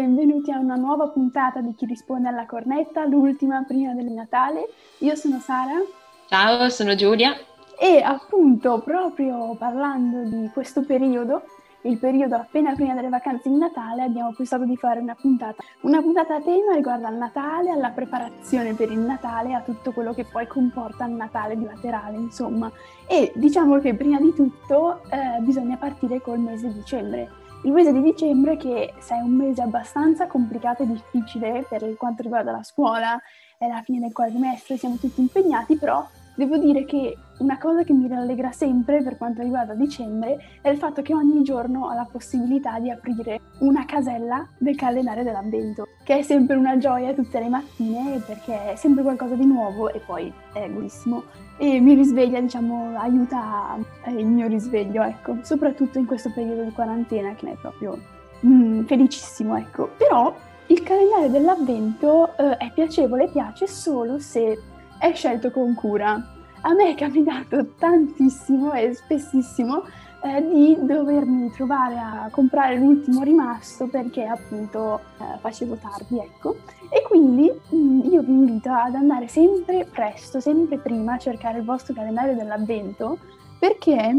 Benvenuti a una nuova puntata di Chi risponde alla cornetta, l'ultima prima del Natale. Io sono Sara. Ciao, sono Giulia. E appunto, proprio parlando di questo periodo, il periodo appena prima delle vacanze di Natale, abbiamo pensato di fare una puntata. Una puntata a tema riguardo al Natale, alla preparazione per il Natale, a tutto quello che poi comporta il Natale bilaterale, insomma. E diciamo che prima di tutto eh, bisogna partire col mese di dicembre. Il mese di dicembre che se è un mese abbastanza complicato e difficile per quanto riguarda la scuola, è la fine del quadrimestre, siamo tutti impegnati, però Devo dire che una cosa che mi rallegra sempre per quanto riguarda dicembre è il fatto che ogni giorno ho la possibilità di aprire una casella del calendario dell'avvento, che è sempre una gioia tutte le mattine perché è sempre qualcosa di nuovo e poi è bellissimo e mi risveglia, diciamo, aiuta il mio risveglio, ecco, soprattutto in questo periodo di quarantena che è proprio mm, felicissimo, ecco. Però il calendario dell'avvento eh, è piacevole, piace solo se è scelto con cura. A me è capitato tantissimo e spessissimo eh, di dovermi trovare a comprare l'ultimo rimasto perché appunto eh, facevo tardi, ecco. E quindi mh, mm, io vi invito ad andare sempre presto, sempre prima a cercare il vostro calendario dell'avvento perché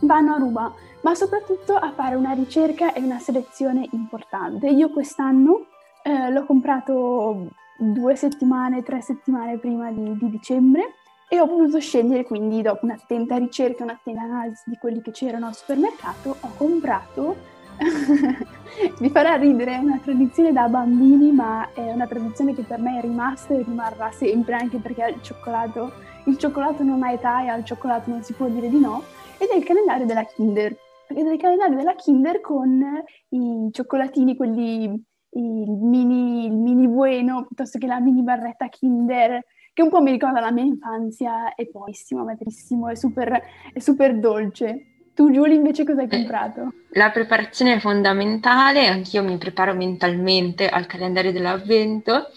vanno a ruba, ma soprattutto a fare una ricerca e una selezione importante. Io quest'anno eh, l'ho comprato due settimane, tre settimane prima di, di dicembre e ho potuto scegliere quindi dopo un'attenta ricerca, un'attenta analisi di quelli che c'erano al supermercato, ho comprato, mi farà ridere, è una tradizione da bambini ma è una tradizione che per me è rimasta e rimarrà sempre anche perché il cioccolato, il cioccolato non ha età e al cioccolato non si può dire di no ed è il calendario della Kinder, ed è il calendario della Kinder con i cioccolatini, quelli il mini, il mini bueno piuttosto che la mini barretta Kinder, che un po' mi ricorda la mia infanzia, è buonissimo, è bellissimo, è super, è super dolce. Tu Giulia invece cosa hai eh, comprato? La preparazione è fondamentale, anch'io mi preparo mentalmente al calendario dell'avvento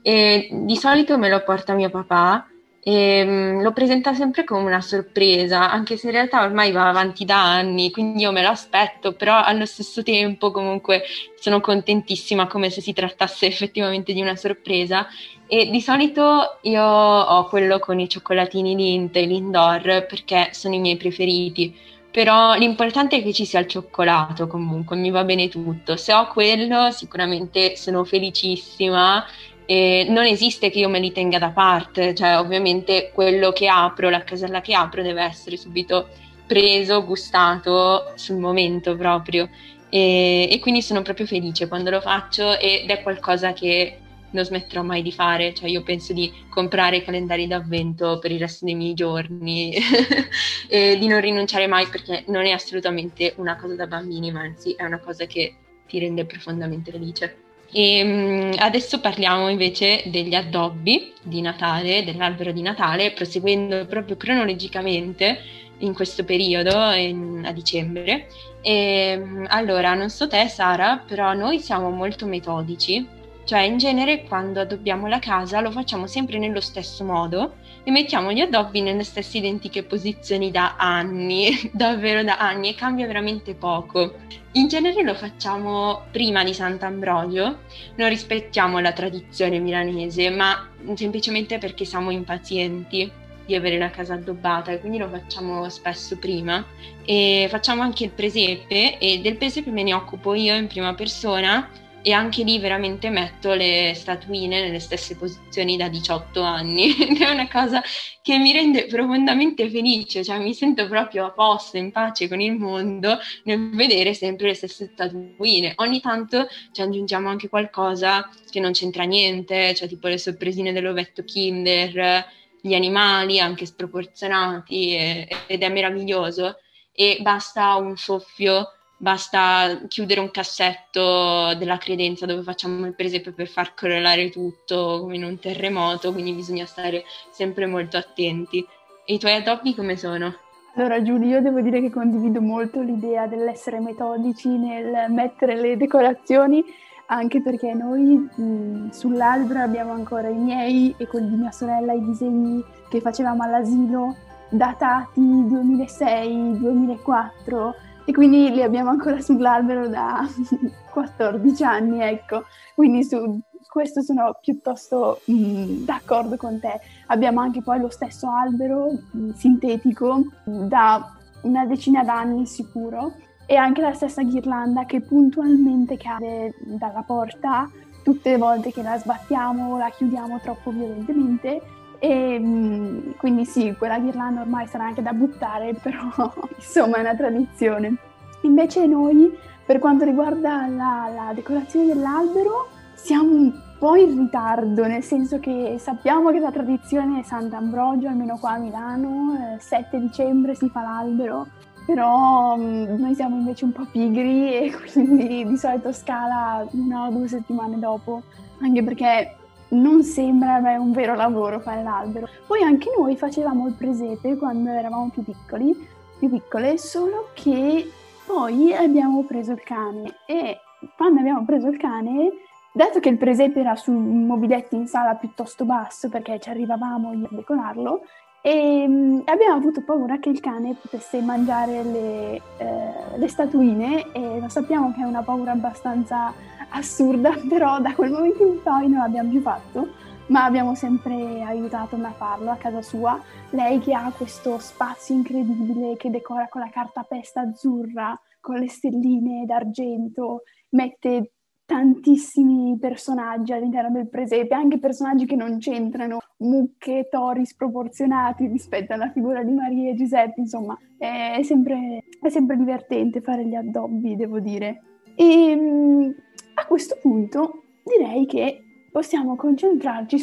e di solito me lo porta mio papà e um, lo presenta sempre come una sorpresa, anche se in realtà ormai va avanti da anni, quindi io me lo aspetto, però allo stesso tempo comunque sono contentissima come se si trattasse effettivamente di una sorpresa e di solito io ho quello con i cioccolatini Lindt e l'Indoor perché sono i miei preferiti, però l'importante è che ci sia il cioccolato comunque, mi va bene tutto. Se ho quello sicuramente sono felicissima e non esiste che io me li tenga da parte, cioè ovviamente quello che apro, la casella che apro deve essere subito preso, gustato sul momento proprio. E, e quindi sono proprio felice quando lo faccio ed è qualcosa che non smetterò mai di fare, cioè io penso di comprare calendari d'avvento per il resto dei miei giorni e di non rinunciare mai perché non è assolutamente una cosa da bambini, ma anzi è una cosa che ti rende profondamente felice. E um, adesso parliamo invece degli addobbi di Natale, dell'albero di Natale, proseguendo proprio cronologicamente in questo periodo, in, a dicembre. E, allora, non so te Sara, però noi siamo molto metodici cioè, in genere, quando addobbiamo la casa lo facciamo sempre nello stesso modo e mettiamo gli addobbi nelle stesse identiche posizioni da anni, davvero da anni, e cambia veramente poco. In genere lo facciamo prima di Sant'Ambrogio, non rispettiamo la tradizione milanese, ma semplicemente perché siamo impazienti di avere la casa addobbata e quindi lo facciamo spesso prima e facciamo anche il presepe e del presepe me ne occupo io in prima persona e anche lì veramente metto le statuine nelle stesse posizioni da 18 anni ed è una cosa che mi rende profondamente felice, cioè mi sento proprio a posto, in pace con il mondo nel vedere sempre le stesse statuine. Ogni tanto ci aggiungiamo anche qualcosa che non c'entra niente, cioè tipo le sorpresine dell'ovetto Kinder, gli animali anche sproporzionati e, ed è meraviglioso e basta un soffio basta chiudere un cassetto della credenza dove facciamo il presepe per far crollare tutto come in un terremoto, quindi bisogna stare sempre molto attenti. E i tuoi addobbi come sono? Allora Giulio, io devo dire che condivido molto l'idea dell'essere metodici nel mettere le decorazioni, anche perché noi mh, sull'albero abbiamo ancora i miei e quelli di mia sorella, i disegni che facevamo all'asilo, datati 2006-2004, e quindi li abbiamo ancora sull'albero da 14 anni, ecco. Quindi su questo sono piuttosto mh, mm, d'accordo con te. Abbiamo anche poi lo stesso albero mh, mm, sintetico da una decina d'anni sicuro e anche la stessa ghirlanda che puntualmente cade dalla porta tutte le volte che la sbattiamo o la chiudiamo troppo violentemente e mm, quindi sì, quella ghirlanda ormai sarà anche da buttare, però insomma è una tradizione. Invece noi, per quanto riguarda la, la decorazione dell'albero, siamo un po' in ritardo, nel senso che sappiamo che la tradizione è Sant'Ambrogio, almeno qua a Milano, il 7 dicembre si fa l'albero, però mm, noi siamo invece un po' pigri e quindi di solito scala una o due settimane dopo, anche perché non sembra beh, un vero lavoro fare l'albero. Poi anche noi facevamo il presepe quando eravamo più piccoli, più piccole, solo che poi abbiamo preso il cane e quando abbiamo preso il cane, dato che il presepe era su mobiletti in sala piuttosto basso perché ci arrivavamo a decorarlo, e um, abbiamo avuto paura che il cane potesse mangiare le, eh, le statuine e lo sappiamo che è una paura abbastanza assurda, però da quel momento in poi non l'abbiamo più fatto, ma abbiamo sempre aiutato a farlo a casa sua. Lei che ha questo spazio incredibile che decora con la cartapesta azzurra, con le stelline d'argento, mette tantissimi personaggi all'interno del presepe, anche personaggi che non c'entrano, mucche, tori sproporzionati rispetto alla figura di Maria e Giuseppe, insomma, è sempre, è sempre divertente fare gli addobbi, devo dire. E ehm, a questo punto direi che possiamo concentrarci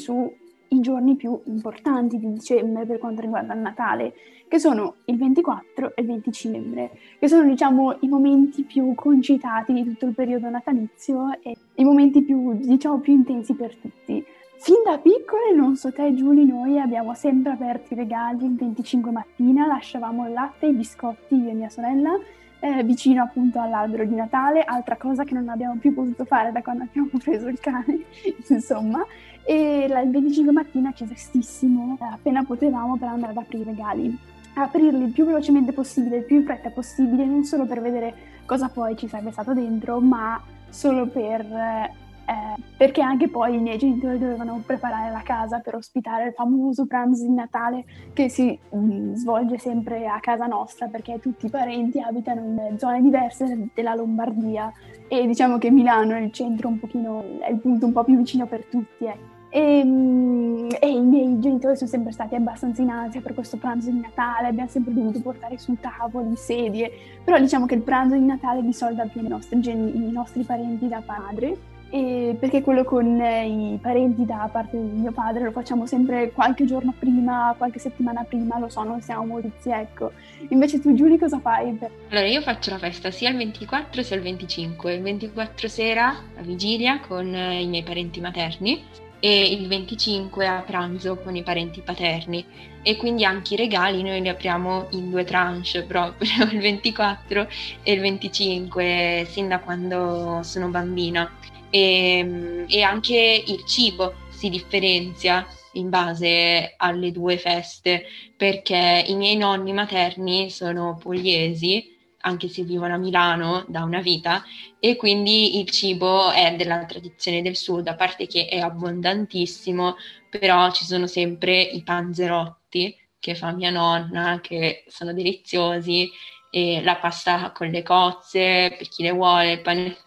sui giorni più importanti di dicembre per quanto riguarda il Natale, che sono il 24 e il 20 dicembre, che sono diciamo i momenti più concitati di tutto il periodo natalizio e i momenti più, diciamo, più intensi per tutti. Fin da piccole, non so te Giulia, noi abbiamo sempre aperto i regali il 25 mattina, lasciavamo il latte e i biscotti io e mia sorella eh, vicino appunto all'albero di Natale, altra cosa che non abbiamo più potuto fare da quando abbiamo preso il cane, insomma. E il 25 mattina prestissimo, eh, appena potevamo, per andare ad aprire i regali aprirli il più velocemente possibile, il più in fretta possibile, non solo per vedere cosa poi ci sarebbe stato dentro, ma solo per, eh, perché anche poi i miei genitori dovevano preparare la casa per ospitare il famoso pranzo di Natale che si mh, mm, svolge sempre a casa nostra perché tutti i parenti abitano in zone diverse della Lombardia e diciamo che Milano è il centro un pochino, è il punto un po' più vicino per tutti, ecco. E, ehm, e, i miei genitori sono sempre stati abbastanza in ansia per questo pranzo di Natale, abbiamo sempre dovuto portare su tavoli, sedie, però diciamo che il pranzo di Natale di solito avviene ai nostri, i nostri parenti da padre, perché quello con i parenti da parte di mio padre lo facciamo sempre qualche giorno prima, qualche settimana prima, lo so, non siamo molti, ecco. Invece tu Giulia cosa fai? Allora io faccio la festa sia il 24 sia il 25, il 24 sera a vigilia con i miei parenti materni e il 25 a pranzo con i parenti paterni e quindi anche i regali noi li apriamo in due tranche proprio il 24 e il 25 sin da quando sono bambina e, e anche il cibo si differenzia in base alle due feste perché i miei nonni materni sono pugliesi anche se vivono a Milano da una vita, e quindi il cibo è della tradizione del sud, a parte che è abbondantissimo, però ci sono sempre i panzerotti che fa mia nonna, che sono deliziosi, e la pasta con le cozze, per chi le vuole, il panettone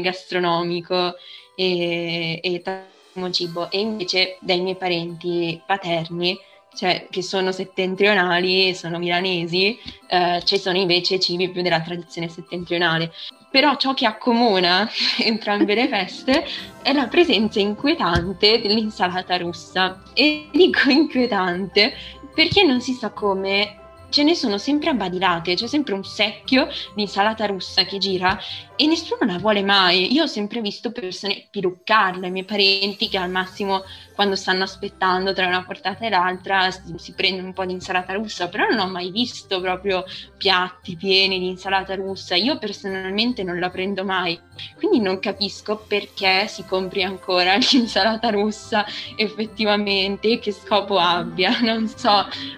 gastronomico e, e tantissimo cibo. E invece dai miei parenti paterni cioè, che sono settentrionali, sono milanesi, eh, ci sono invece cibi più della tradizione settentrionale. Però ciò che accomuna entrambe le feste è la presenza inquietante dell'insalata russa. E dico inquietante perché non si sa come ce ne sono sempre abbadilate, c'è sempre un secchio di insalata russa che gira e nessuno la vuole mai. Io ho sempre visto persone piluccarla, i miei parenti che al massimo quando stanno aspettando tra una portata e l'altra si, prendono un po' di insalata russa, però non ho mai visto proprio piatti pieni di insalata russa. Io personalmente non la prendo mai, quindi non capisco perché si compri ancora l'insalata russa effettivamente che scopo abbia. Non so,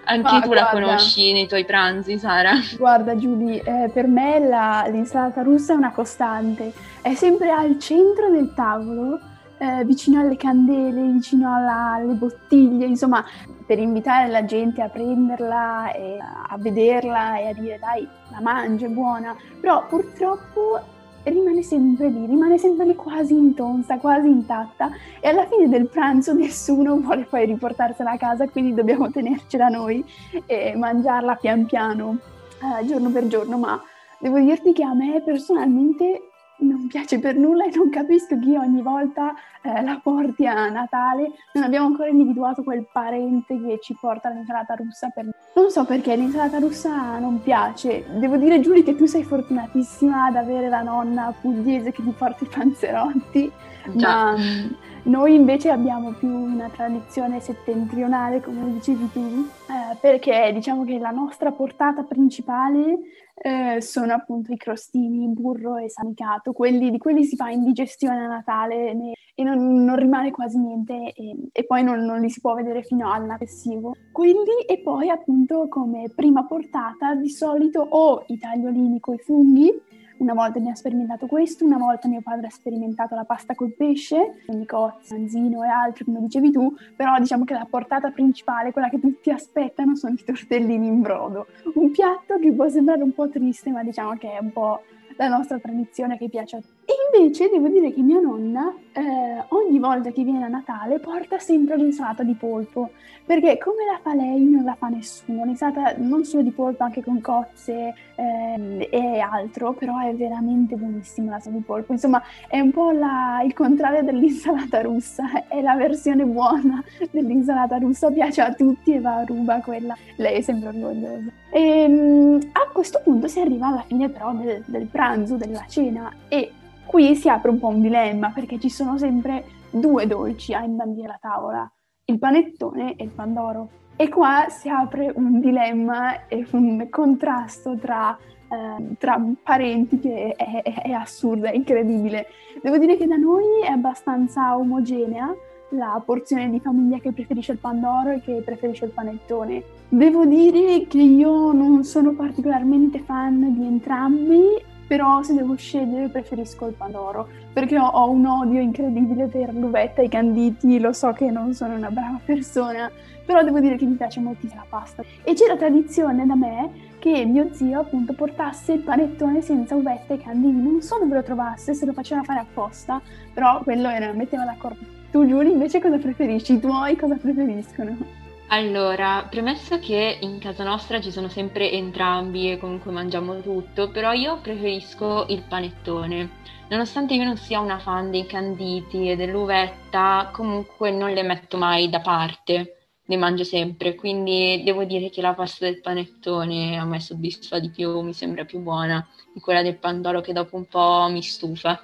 anche Ma, tu guarda, la conosci nei tuoi pranzi, Sara? Guarda Giulia, eh, per me la, l'insalata russa è una costante, è sempre al centro del tavolo eh, vicino alle candele, vicino alla, alle bottiglie, insomma, per invitare la gente a prenderla e a vederla e a dire dai, la mangia, è buona. Però purtroppo rimane sempre lì, rimane sempre lì quasi intonsa, quasi intatta e alla fine del pranzo nessuno vuole poi riportarsela a casa, quindi dobbiamo tenercela noi e mangiarla pian piano, eh, giorno per giorno, ma devo dirti che a me personalmente non piace per nulla e non capisco chi ogni volta eh, la porti a Natale. Non abbiamo ancora individuato quel parente che ci porta l'insalata russa. Per... Non so perché l'insalata russa non piace. Devo dire, Giulia, che tu sei fortunatissima ad avere la nonna pugliese che ti porta i panzerotti. Ma mm, noi invece abbiamo più una tradizione settentrionale, come dicevi tu, eh, perché diciamo che la nostra portata principale eh, sono appunto i crostini, burro e sanicato, quelli, di quelli si fa indigestione a Natale ne, e non, non, rimane quasi niente e, e poi non, non, li si può vedere fino al successivo. Quelli e poi appunto come prima portata di solito o i tagliolini con i funghi, una volta mi ha sperimentato questo, una volta mio padre ha sperimentato la pasta col pesce, quindi cozze, manzino e altro, come dicevi tu, però diciamo che la portata principale, quella che tutti aspettano, sono i tortellini in brodo. Un piatto che può sembrare un po' triste, ma diciamo che è un po' la nostra tradizione che piace a tutti. Invece devo dire che mia nonna eh, ogni volta che viene a Natale porta sempre l'insalata di polpo, perché come la fa lei non la fa nessuno, l'insalata non solo di polpo, anche con cozze eh, e altro, però è veramente buonissima la salata di polpo, insomma è un po' la, il contrario dell'insalata russa, è la versione buona dell'insalata russa, piace a tutti e va a ruba quella, lei è sempre orgogliosa. E, ehm, a questo punto si arriva alla fine però del, del pranzo, della cena e qui si apre un po' un dilemma perché ci sono sempre due dolci a imbandire la tavola, il panettone e il pandoro. E qua si apre un dilemma e un contrasto tra, eh, tra parenti che è, è, è assurdo, è incredibile. Devo dire che da noi è abbastanza omogenea la porzione di famiglia che preferisce il pandoro e che preferisce il panettone. Devo dire che io non sono particolarmente fan di entrambi però se devo scegliere preferisco il Pandoro, perché ho, ho, un odio incredibile per l'uvetta e i canditi, lo so che non sono una brava persona, però devo dire che mi piace moltissimo la pasta. E c'è la tradizione da me che mio zio appunto portasse il panettone senza uvetta e canditi, non so dove lo trovasse, se lo faceva fare apposta, però quello era, metteva d'accordo. Tu Giulia invece cosa preferisci? I tuoi cosa preferiscono? Allora, premesso che in casa nostra ci sono sempre entrambi e comunque mangiamo tutto, però io preferisco il panettone. Nonostante io non sia una fan dei canditi e dell'uvetta, comunque non le metto mai da parte, le mangio sempre, quindi devo dire che la pasta del panettone a me soddisfa di più, mi sembra più buona di quella del pandoro che dopo un po' mi stufa.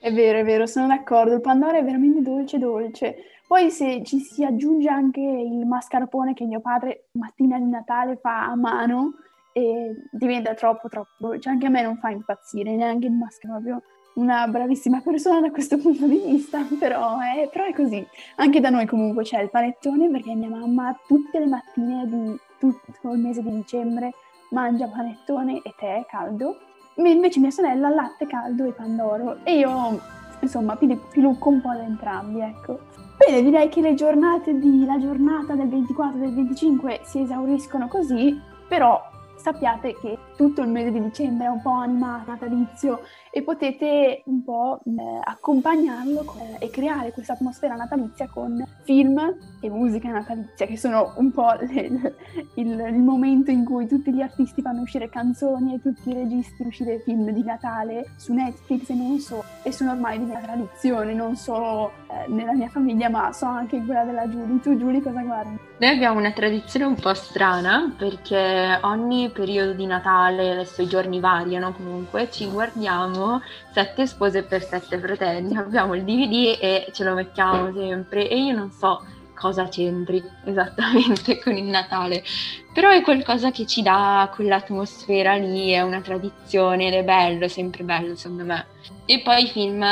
È vero, è vero, sono d'accordo, il pandoro è veramente dolce dolce. Poi se ci si aggiunge anche il mascarpone che mio padre mattina di Natale fa a mano e diventa troppo troppo. Dolce, anche a me non fa impazzire, neanche il mascarpone, proprio una bravissima persona da questo punto di vista, però è, però è così. Anche da noi comunque c'è il panettone perché mia mamma tutte le mattine di tutto il mese di dicembre mangia panettone e tè caldo, invece mia sorella latte caldo e pandoro. E io insomma pilucco un po' da entrambi, ecco. Bene, direi che le giornate di, la giornata del 24 e del 25 si esauriscono così, però sappiate che tutto il mese di dicembre è un po' animato, natalizio e potete un po' eh, accompagnarlo eh, e creare questa atmosfera natalizia con film e musica natalizia che sono un po' le, il, il, momento in cui tutti gli artisti fanno uscire canzoni e tutti i registi uscire film di Natale su Netflix e non so e sono ormai di una tradizione non solo eh, nella mia famiglia ma so anche in quella della Giulia tu Giulia cosa guardi? Noi abbiamo una tradizione un po' strana perché ogni periodo di Natale Natale, adesso i giorni variano comunque, ci guardiamo Sette spose per sette fratelli, abbiamo il DVD e ce lo mettiamo sempre e io non so cosa c'entri esattamente con il Natale, però è qualcosa che ci dà quell'atmosfera lì, è una tradizione ed è bello, è sempre bello secondo me. E poi film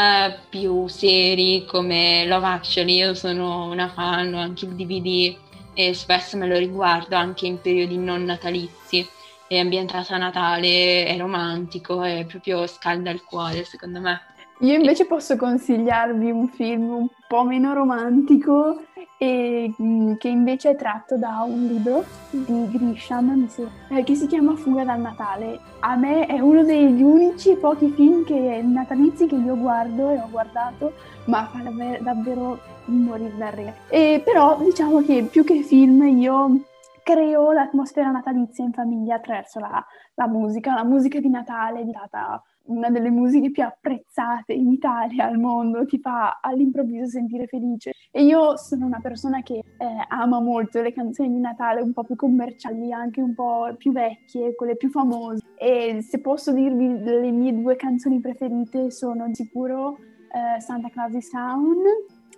più seri come Love Actually, io sono una fan, ho anche il DVD e spesso me lo riguardo anche in periodi non natalizi. È ambientato a Natale, è romantico, è proprio scalda il cuore secondo me. Io invece posso consigliarvi un film un po' meno romantico e mm, che invece è tratto da un libro di Grisham eh, che si chiama Fuga dal Natale. A me è uno degli unici pochi film che, natalizi che io guardo e ho guardato, ma fa davvero morire da re. E però diciamo che più che film io creo l'atmosfera natalizia in famiglia attraverso la, la musica, la musica di Natale è diventata una delle musiche più apprezzate in Italia, al mondo, ti fa all'improvviso sentire felice. E io sono una persona che eh, ama molto le canzoni di Natale un po' più commerciali, anche un po' più vecchie, quelle più famose. E se posso dirvi le mie due canzoni preferite sono di sicuro eh, Santa Claus Town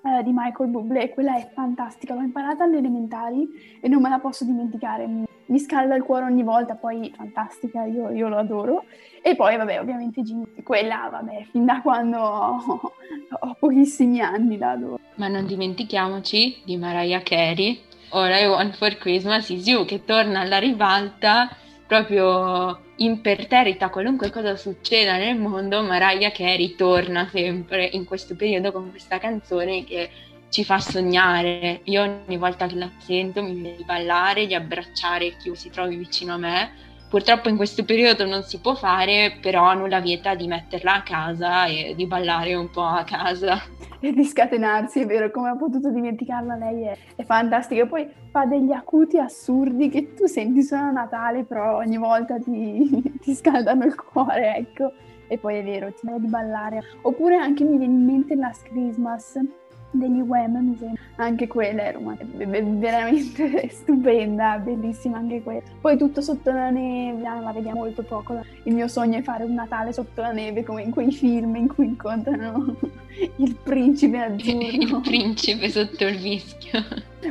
eh, di Michael Bublé, quella è fantastica, l'ho imparata alle elementari e non me la posso dimenticare, mi, mi scalda il cuore ogni volta, poi fantastica, io, io, lo adoro. E poi vabbè, ovviamente Jimmy, quella vabbè, fin da quando ho, ho pochissimi anni la adoro. Ma non dimentichiamoci di Mariah Carey, All I Want for Christmas is You, che torna alla ribalta proprio imperterrita qualunque cosa succeda nel mondo, Mariah Carey torna sempre in questo periodo con questa canzone che ci fa sognare. Io ogni volta che la sento mi viene di ballare, di abbracciare chi si trovi vicino a me Purtroppo in questo periodo non si può fare, però nulla vieta di metterla a casa e di ballare un po' a casa. E di scatenarsi, è vero, come ho potuto dimenticarla, lei è, è fantastica. Poi fa degli acuti assurdi che tu senti solo a Natale, però ogni volta ti, ti scaldano il cuore, ecco. E poi è vero, ti viene di ballare. Oppure anche mi viene in mente Last Christmas, degli Wham, mi sembra. Anche quella era una, veramente stupenda, bellissima anche quella. Poi tutto sotto la neve, ah, la vediamo molto poco. Il mio sogno è fare un Natale sotto la neve, come in quei film in cui incontrano il principe azzurro. il principe sotto il vischio.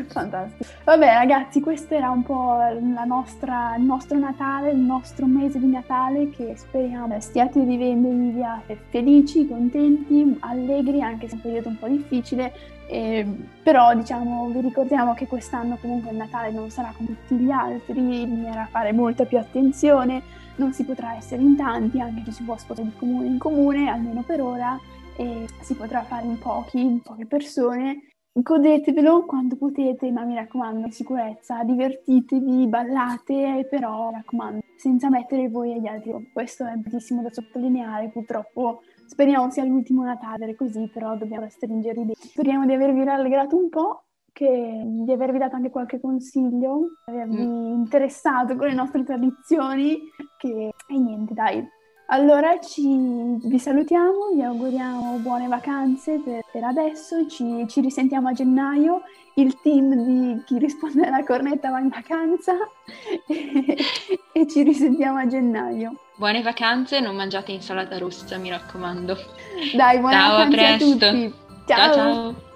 Fantastico. Vabbè ragazzi, questo era un po' nostra, il nostro Natale, il nostro mese di Natale che speriamo stiate vivendo in via felici, contenti, allegri, anche se è un periodo un po' difficile. Eh, però diciamo vi ricordiamo che quest'anno comunque il Natale non sarà come tutti gli altri, bisognerà fare molta più attenzione, non si potrà essere in tanti, anche se si può spostare di comune in comune, almeno per ora, e si potrà fare in pochi, in poche persone godetevelo quando potete, ma mi raccomando, in sicurezza, divertitevi, ballate, però mi raccomando, senza mettere voi agli altri. Questo è bellissimo da sottolineare, purtroppo speriamo sia l'ultimo Natale così, però dobbiamo stringere i denti. Speriamo di avervi rallegrato un po', che, di avervi dato anche qualche consiglio, di avervi mm. interessato con le nostre tradizioni, che... e niente, dai, allora ci, vi salutiamo, vi auguriamo buone vacanze per, per adesso, ci, ci, risentiamo a gennaio, il team di chi risponde alla cornetta va in vacanza e, e ci risentiamo a gennaio. Buone vacanze, non mangiate insalata russa, mi raccomando. Dai, buone ciao, vacanze a, a tutti. ciao. ciao. ciao.